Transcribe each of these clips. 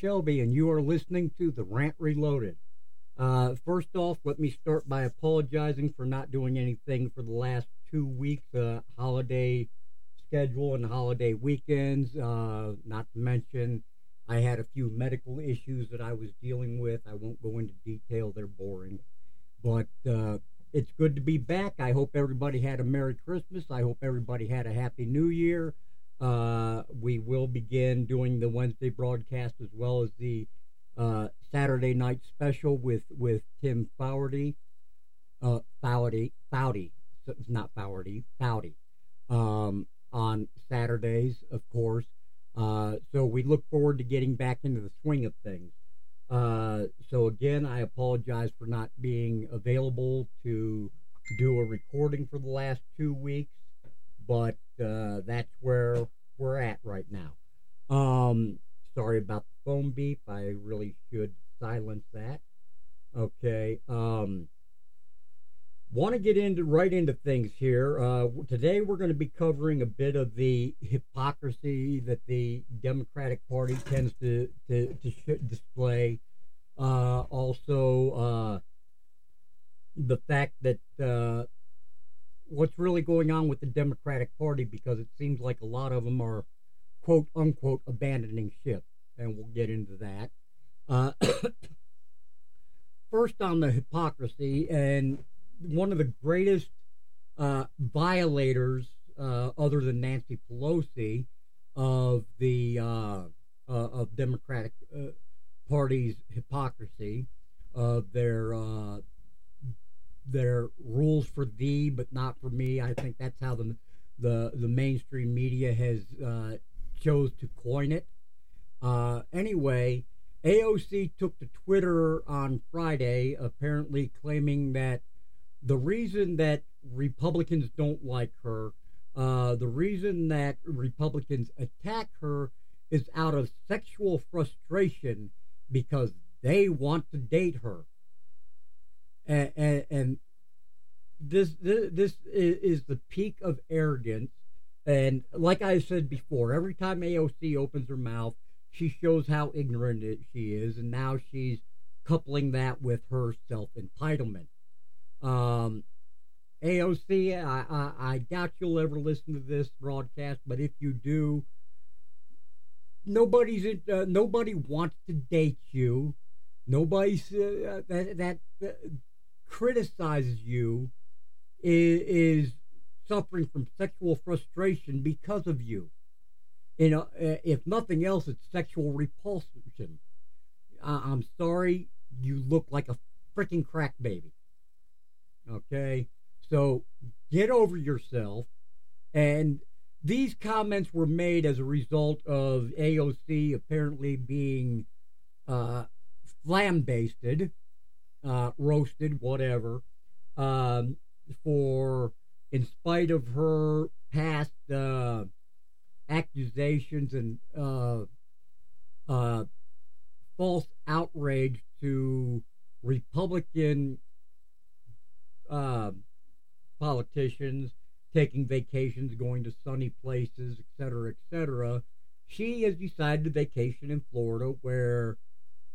Shelby, and you are listening to The Rant Reloaded. Uh, first off, let me start by apologizing for not doing anything for the last two weeks. Uh, holiday schedule and holiday weekends. Uh, not to mention, I had a few medical issues that I was dealing with. I won't go into detail, they're boring. But uh, it's good to be back. I hope everybody had a Merry Christmas. I hope everybody had a Happy New Year. Uh, we will begin doing the Wednesday broadcast as well as the uh, Saturday night special with with Tim Foudy, uh, Foudy, so not Foudy, Foudy, um, on Saturdays, of course. Uh, so we look forward to getting back into the swing of things. Uh, so again, I apologize for not being available to do a recording for the last two weeks, but uh, that's where we're at right now. Um, sorry about the phone beep. I really should silence that. Okay. Um, want to get into right into things here. Uh, today we're going to be covering a bit of the hypocrisy that the Democratic Party tends to to, to display. Uh, also, uh, the fact that uh, what's really going on with the Democratic Party because it seems like a lot of them are quote unquote abandoning ship, and we'll get into that. Uh, first on the hypocrisy, and one of the greatest uh, violators, uh, other than Nancy Pelosi, of the uh, uh, of Democratic uh, Party's hypocrisy, of their their rules for thee but not for me. I think that's how the the the mainstream media has uh, chose to coin it. Uh, anyway, AOC took to Twitter on Friday, apparently claiming that the reason that Republicans don't like her, uh, the reason that Republicans attack her, is out of sexual frustration because they want to date her and, and, and this, this this is the peak of arrogance. And like I said before, every time AOC opens her mouth, she shows how ignorant she is, and now she's coupling that with her self entitlement. Um, AOC, I, I, I, doubt you'll ever listen to this broadcast, but if you do, nobody's uh, nobody wants to date you. Nobody's uh, that that. Uh, criticizes you is, is suffering from sexual frustration because of you. You know, if nothing else, it's sexual repulsion. I'm sorry, you look like a freaking crack baby. Okay? So get over yourself. And these comments were made as a result of AOC apparently being uh, flambasted uh, roasted, whatever, um, for in spite of her past uh, accusations and uh, uh, false outrage to Republican uh, politicians taking vacations, going to sunny places, etc., etc. She has decided to vacation in Florida, where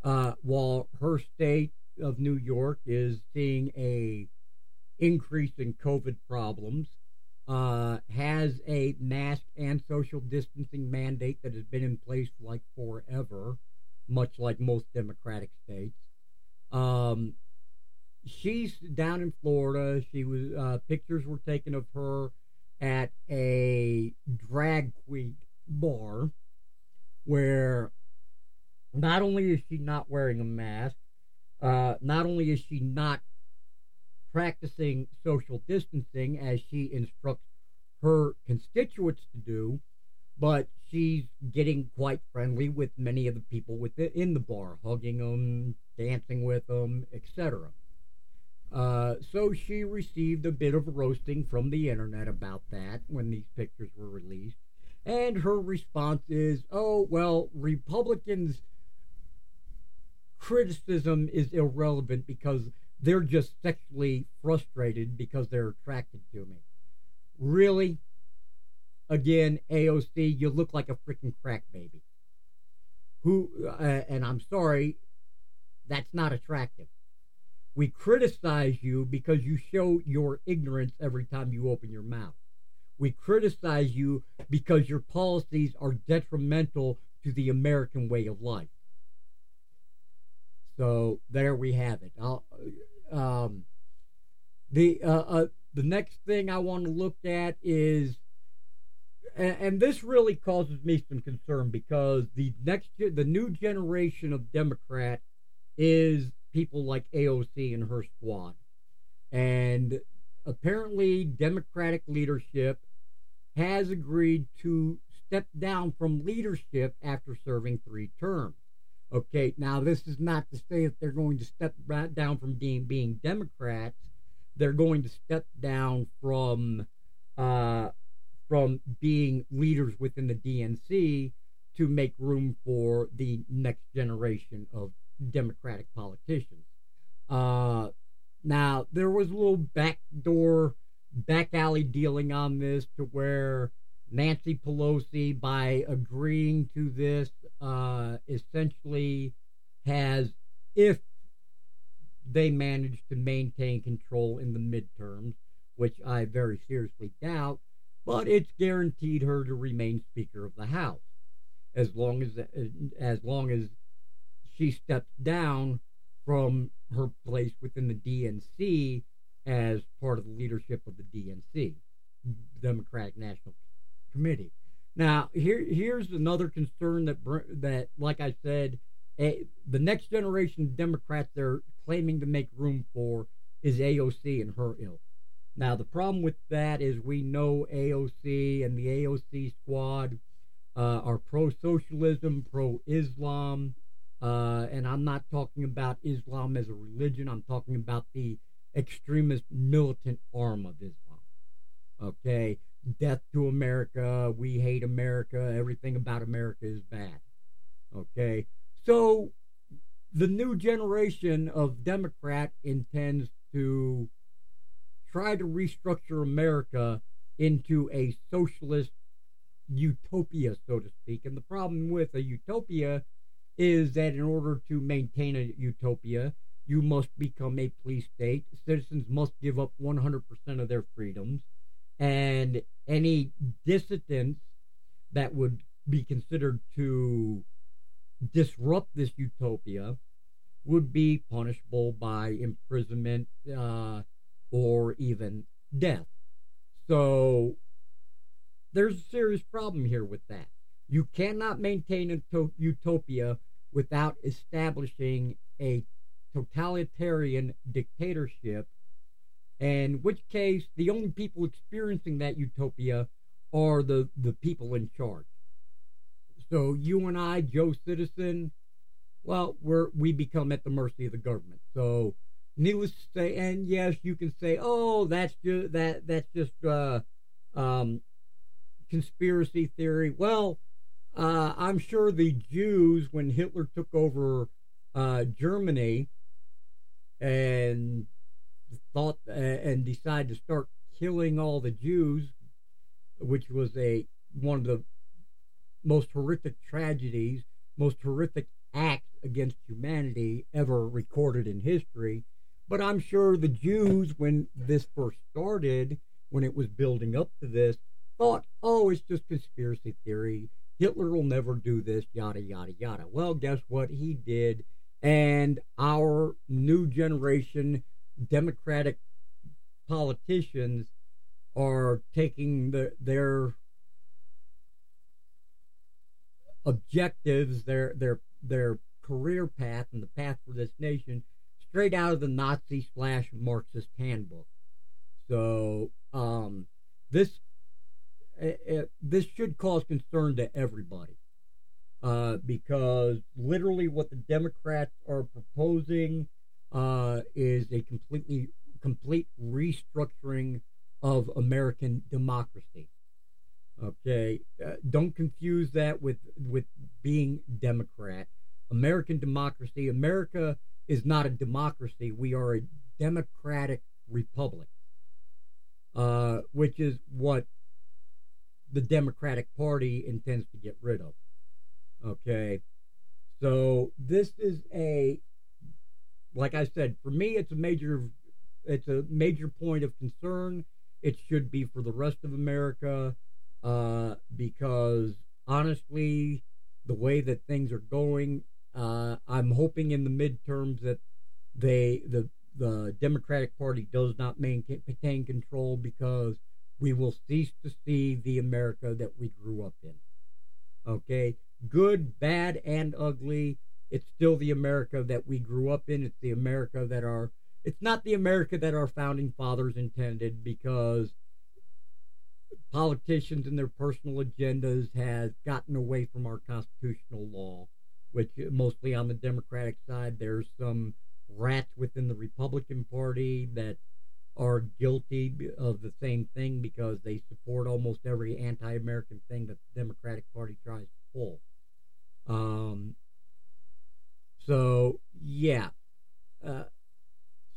uh, while her state of New York is seeing a increase in COVID problems, uh, has a mask and social distancing mandate that has been in place like forever, much like most Democratic states. Um, she's down in Florida. She was uh, pictures were taken of her at a drag queen bar where not only is she not wearing a mask, uh, not only is she not practicing social distancing as she instructs her constituents to do, but she's getting quite friendly with many of the people within the bar, hugging them, dancing with them, etc. Uh, so she received a bit of roasting from the internet about that when these pictures were released. And her response is, oh, well, Republicans criticism is irrelevant because they're just sexually frustrated because they're attracted to me. Really? Again, AOC, you look like a freaking crack baby. who, uh, and I'm sorry, that's not attractive. We criticize you because you show your ignorance every time you open your mouth. We criticize you because your policies are detrimental to the American way of life. So there we have it. Um, the uh, uh, the next thing I want to look at is, and, and, this really causes me some concern because the next the new generation of Democrat is people like AOC and her squad, and apparently Democratic leadership has agreed to step down from leadership after serving three terms. Okay, now this is not to say that they're going to step right down from being, being Democrats. They're going to step down from uh, from being leaders within the DNC to make room for the next generation of Democratic politicians. Uh, now there was a little backdoor, back alley dealing on this to where Nancy Pelosi, by agreeing to this, uh, essentially has, if they manage to maintain control in the midterms, which I very seriously doubt, but it's guaranteed her to remain Speaker of the House. As long as as long as she steps down from her place within the DNC as part of the leadership of the DNC, Democratic National Committee. Now, here here's another concern that that, like I said, a, the next generation of Democrats they're claiming to make room for is AOC and her ilk. Now, the problem with that is we know AOC and the AOC squad uh, are pro-socialism, pro-Islam, uh, and I'm not talking about Islam as a religion. I'm talking about the extremist militant arm of Islam. Okay, death to America, we hate America, everything about America is bad. Okay? So the new generation of Democrat intends to try to restructure America into a socialist utopia, so to speak. And the problem with a utopia is that in order to maintain a utopia, you must become a police state. Citizens must give up 100% of their freedoms and any dissidents that would be considered to disrupt this utopia would be punishable by imprisonment uh, or even death. So there's a serious problem here with that. You cannot maintain a to- utopia without establishing a totalitarian dictatorship in which case the only people experiencing that utopia are the, the people in charge. So you and I, Joe Citizen, well, we're we become at the mercy of the government. So needless to say, and yes, you can say, oh, that's just that that's just uh, um, conspiracy theory. Well, uh, I'm sure the Jews, when Hitler took over uh, Germany, and thought uh, and decided to start killing all the Jews, which was a one of the most horrific tragedies, most horrific acts against humanity ever recorded in history. But I'm sure the Jews, when this first started, when it was building up to this, thought, oh, it's just conspiracy theory. Hitler will never do this, yada, yada, yada. Well, guess what? He did. And our new generation Democratic politicians are taking the, their objectives, their their their career path and the path for this nation straight out of the Nazi slash Marxist handbook. So um, this uh, this should cause concern to everybody uh, because literally what the Democrats are proposing uh, is a completely complete restructuring of American democracy. Okay, uh, don't confuse that with with being Democrat. American democracy. America is not a democracy. We are a democratic republic, uh, which is what the Democratic Party intends to get rid of. Okay, So this is a, like I said, for me, it's a major, it's a major point of concern. It should be for the rest of America, uh, because honestly, the way that things are going, uh, I'm hoping in the midterms that they the the Democratic Party does not maintain control because we will cease to see the America that we grew up in. Okay, good, bad, and ugly. It's still the America that we grew up in. It's the America that our it's not the America that our founding fathers intended because politicians and their personal agendas have gotten away from our constitutional law, which mostly on the Democratic side, there's some rats within the Republican Party that are guilty of the same thing because they support almost every anti-American thing that the Democratic Party tries to pull. Um, so yeah, uh,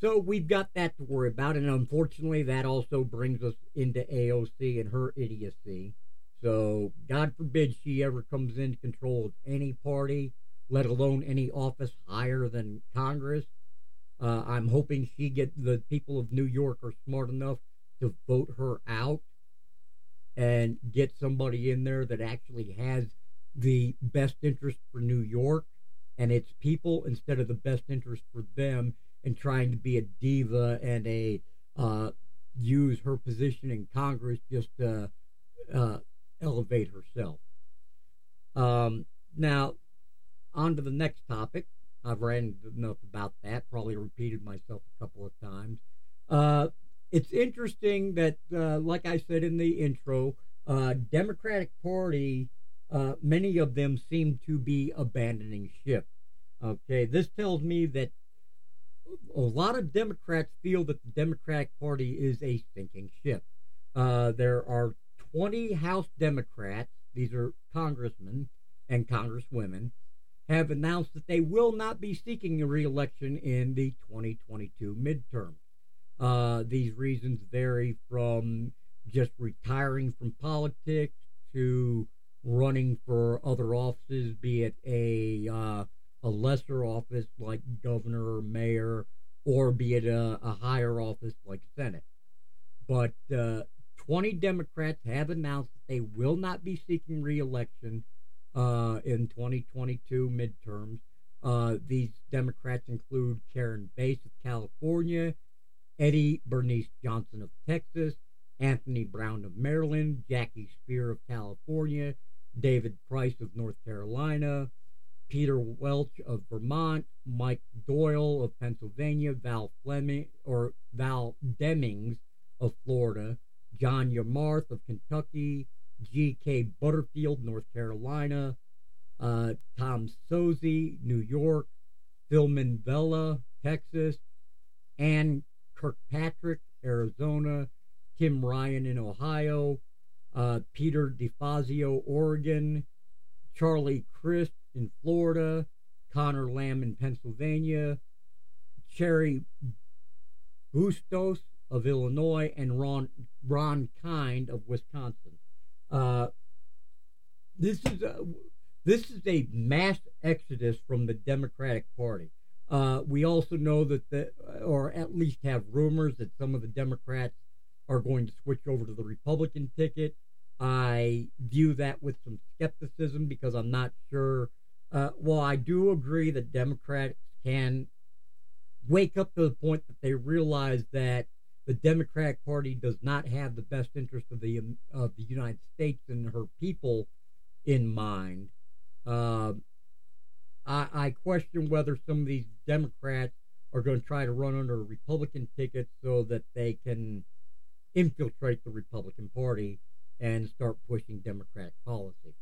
so we've got that to worry about, and unfortunately, that also brings us into AOC and her idiocy. So God forbid she ever comes into control of any party, let alone any office higher than Congress. Uh, I'm hoping she get the people of New York are smart enough to vote her out and get somebody in there that actually has the best interest for New York and its people instead of the best interest for them and trying to be a diva and a uh, use her position in Congress just to uh, elevate herself. Um, now, on to the next topic. I've ran enough about that, probably repeated myself a couple of times. Uh, it's interesting that, uh, like I said in the intro, uh, Democratic Party, uh, many of them seem to be abandoning ship. Okay, this tells me that a lot of Democrats feel that the Democratic Party is a sinking ship. Uh, there are 20 House Democrats, these are congressmen and congresswomen, have announced that they will not be seeking a reelection in the 2022 midterm. Uh, these reasons vary from just retiring from politics to running for other offices, be it a uh, a lesser office like governor or mayor, or be it a, a higher office like Senate. But uh, 20 Democrats have announced that they will not be seeking reelection uh, in 2022 midterms. Uh, these Democrats include Karen Bass of California, Eddie Bernice Johnson of Texas, Anthony Brown of Maryland, Jackie Speier of California, David Price of North Carolina, Peter Welch of Vermont, Mike Doyle of Pennsylvania, Val Fleming or Val Demings of Florida, John Yarmuth of Kentucky, G.K. Butterfield, North Carolina, uh, Tom Suozzi, New York, Phil Vela, Texas, Ann Kirkpatrick, Arizona, Tim Ryan in Ohio, uh, Peter DeFazio, Oregon, Charlie Crist in Florida, Conor Lamb in Pennsylvania, Cheri Bustos of Illinois, and Ron, Ron Kind of Wisconsin. Uh, this is a, this is a mass exodus from the Democratic Party. Uh, we also know that the, or at least have rumors that some of the Democrats are going to switch over to the Republican ticket. I view that with some skepticism because I'm not sure. Uh, well, I do agree that Democrats can wake up to the point that they realize that the Democratic Party does not have the best interest of the of the United States and her people in mind. Uh, I, I question whether some of these Democrats are going to try to run under a Republican ticket so that they can infiltrate the Republican Party and start pushing Democratic policy.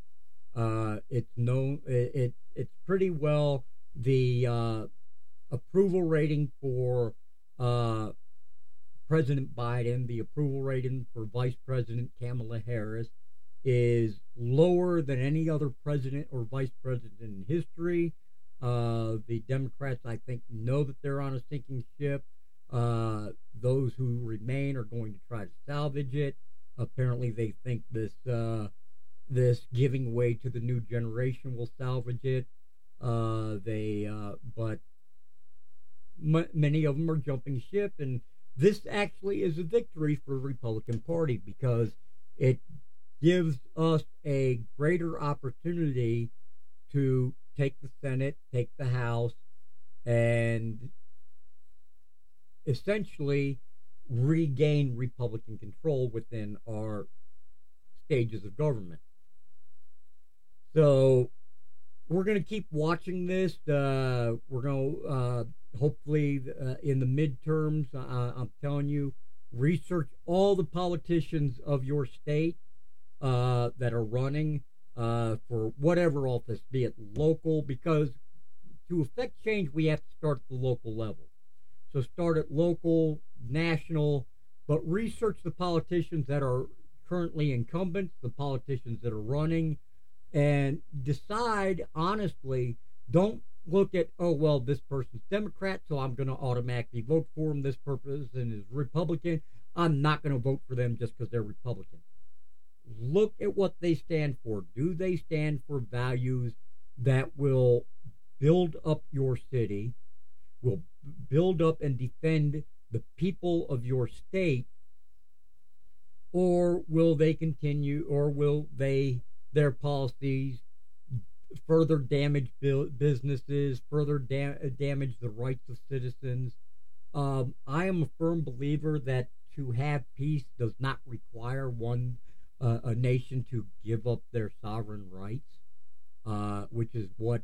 Uh, it's known it, it, it's pretty well the uh, approval rating for uh, President Biden, the approval rating for Vice President Kamala Harris is lower than any other president or vice president in history. Uh, the Democrats, I think, know that they're on a sinking ship. Uh, those who remain are going to try to salvage it. Apparently, they think this uh, this giving way to the new generation will salvage it. Uh, they, uh, but m- many of them are jumping ship, and this actually is a victory for the Republican Party because it gives us a greater opportunity to take the Senate, take the House, and essentially regain Republican control within our stages of government. So we're going to keep watching this. Uh, we're going to uh, hopefully uh, in the midterms. Uh, I'm telling you, research all the politicians of your state uh, that are running uh, for whatever office, be it local, because to affect change, we have to start at the local level. So start at local, national, but research the politicians that are currently incumbents, the politicians that are running, and decide honestly. Don't look at oh well, this person's Democrat, so I'm going to automatically vote for him. This person is Republican. I'm not going to vote for them just because they're Republican. Look at what they stand for. Do they stand for values that will build up your city, will build up and defend the people of your state, or will they continue, or will they, their policies further damage businesses, further da- damage the rights of citizens? Um, I am a firm believer that to have peace does not require one uh, a nation to give up their sovereign rights, uh, which is what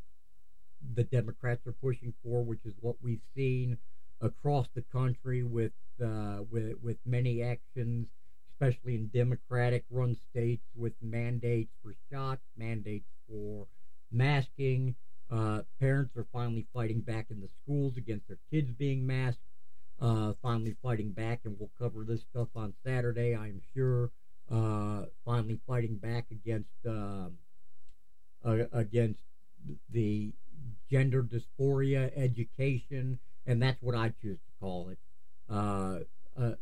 the Democrats are pushing for, which is what we've seen across the country with uh, with with many actions, especially in Democratic-run states, with mandates for shots, mandates for masking. Uh, parents are finally fighting back in the schools against their kids being masked. Uh, finally fighting back, and we'll cover this stuff on Saturday, I'm sure. Uh, finally fighting back against um, against the gender dysphoria education, and that's what I choose to call it. Uh, uh,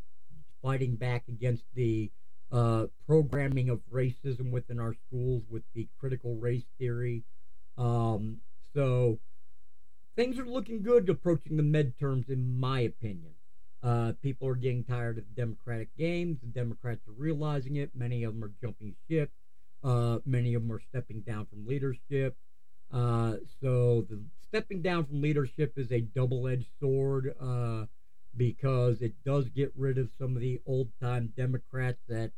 fighting back against the uh, programming of racism within our schools with the critical race theory. Um, so things are looking good approaching the midterms, in my opinion. Uh, people are getting tired of the Democratic games. The Democrats are realizing it. Many of them are jumping ship. Uh, many of them are stepping down from leadership. Uh, so the stepping down from leadership is a double-edged sword uh, because it does get rid of some of the old-time Democrats that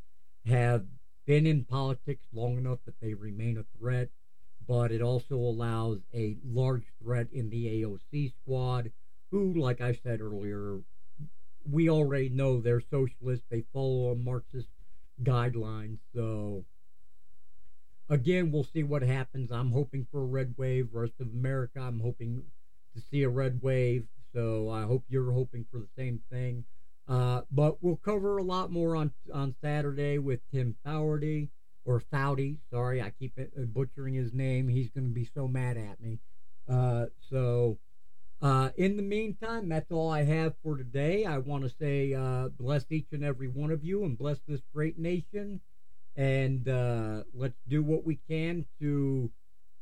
have been in politics long enough that they remain a threat. But it also allows a large threat in the AOC squad, who, like I said earlier, we already know they're socialists. They follow a Marxist guidelines. So again, we'll see what happens. I'm hoping for a red wave. Rest of America, I'm hoping to see a red wave. So I hope you're hoping for the same thing. Uh, but we'll cover a lot more on on Saturday with Tim Foudy or Foudy. Sorry, I keep uh, butchering his name. He's going to be so mad at me. Uh, so uh, in the meantime, that's all I have for today. I want to say uh, bless each and every one of you and bless this great nation and uh, let's do what we can to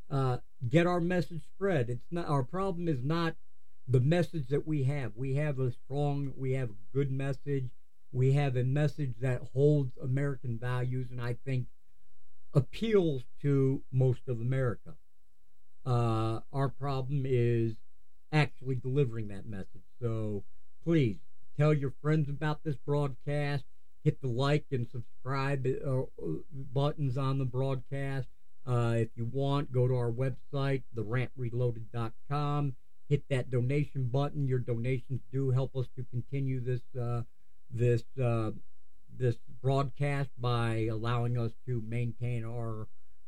uh, get our message spread. It's not our problem is not the message that we have. We have a strong, we have a good message. We have a message that holds American values, and I think appeals to most of America. Uh, our problem is actually delivering that message. So please tell your friends about this broadcast hit the like and subscribe uh, buttons on the broadcast. Uh, if you want, go to our website, therantreloaded.com. Hit that donation button. Your donations do help us to continue this uh, this uh, this broadcast by allowing us to maintain our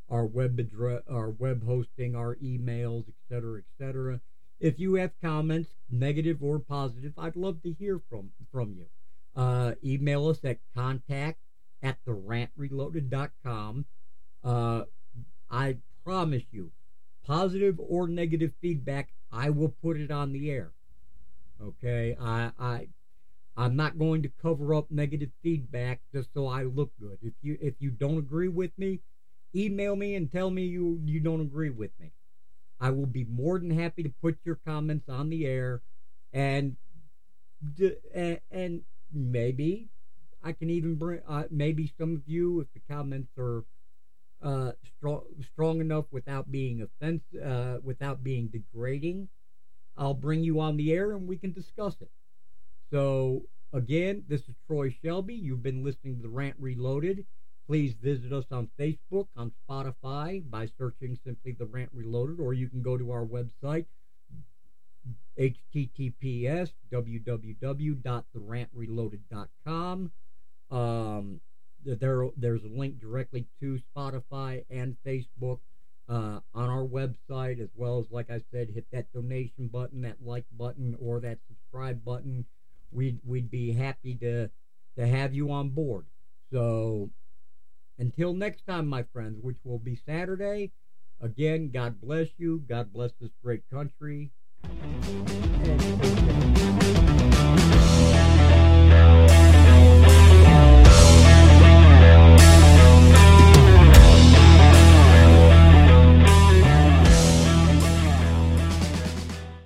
our web address, our web hosting, our emails, etc., etc. If you have comments, negative or positive, I'd love to hear from from you. Uh, email us at contact at therantreloaded.com. Uh, I promise you, positive or negative feedback, I will put it on the air. Okay, I, I, I'm not going to cover up negative feedback just so I look good. If you if you don't agree with me, email me and tell me you you don't agree with me. I will be more than happy to put your comments on the air, and and, and maybe I can even bring uh, maybe some of you if the comments are uh, strong strong enough without being offensive, uh, without being degrading. I'll bring you on the air and we can discuss it. So again, this is Troy Shelby. You've been listening to the Rant Reloaded. Please visit us on Facebook, on Spotify by searching simply The Rant Reloaded, or you can go to our website, https www.therantreloaded.com. Um, there, there's a link directly to Spotify and Facebook uh, on our website, as well as, like I said, hit that donation button, that like button, or that subscribe button. We'd, we'd be happy to, to have you on board. So until next time, my friends, which will be Saturday, again, God bless you. God bless this great country. And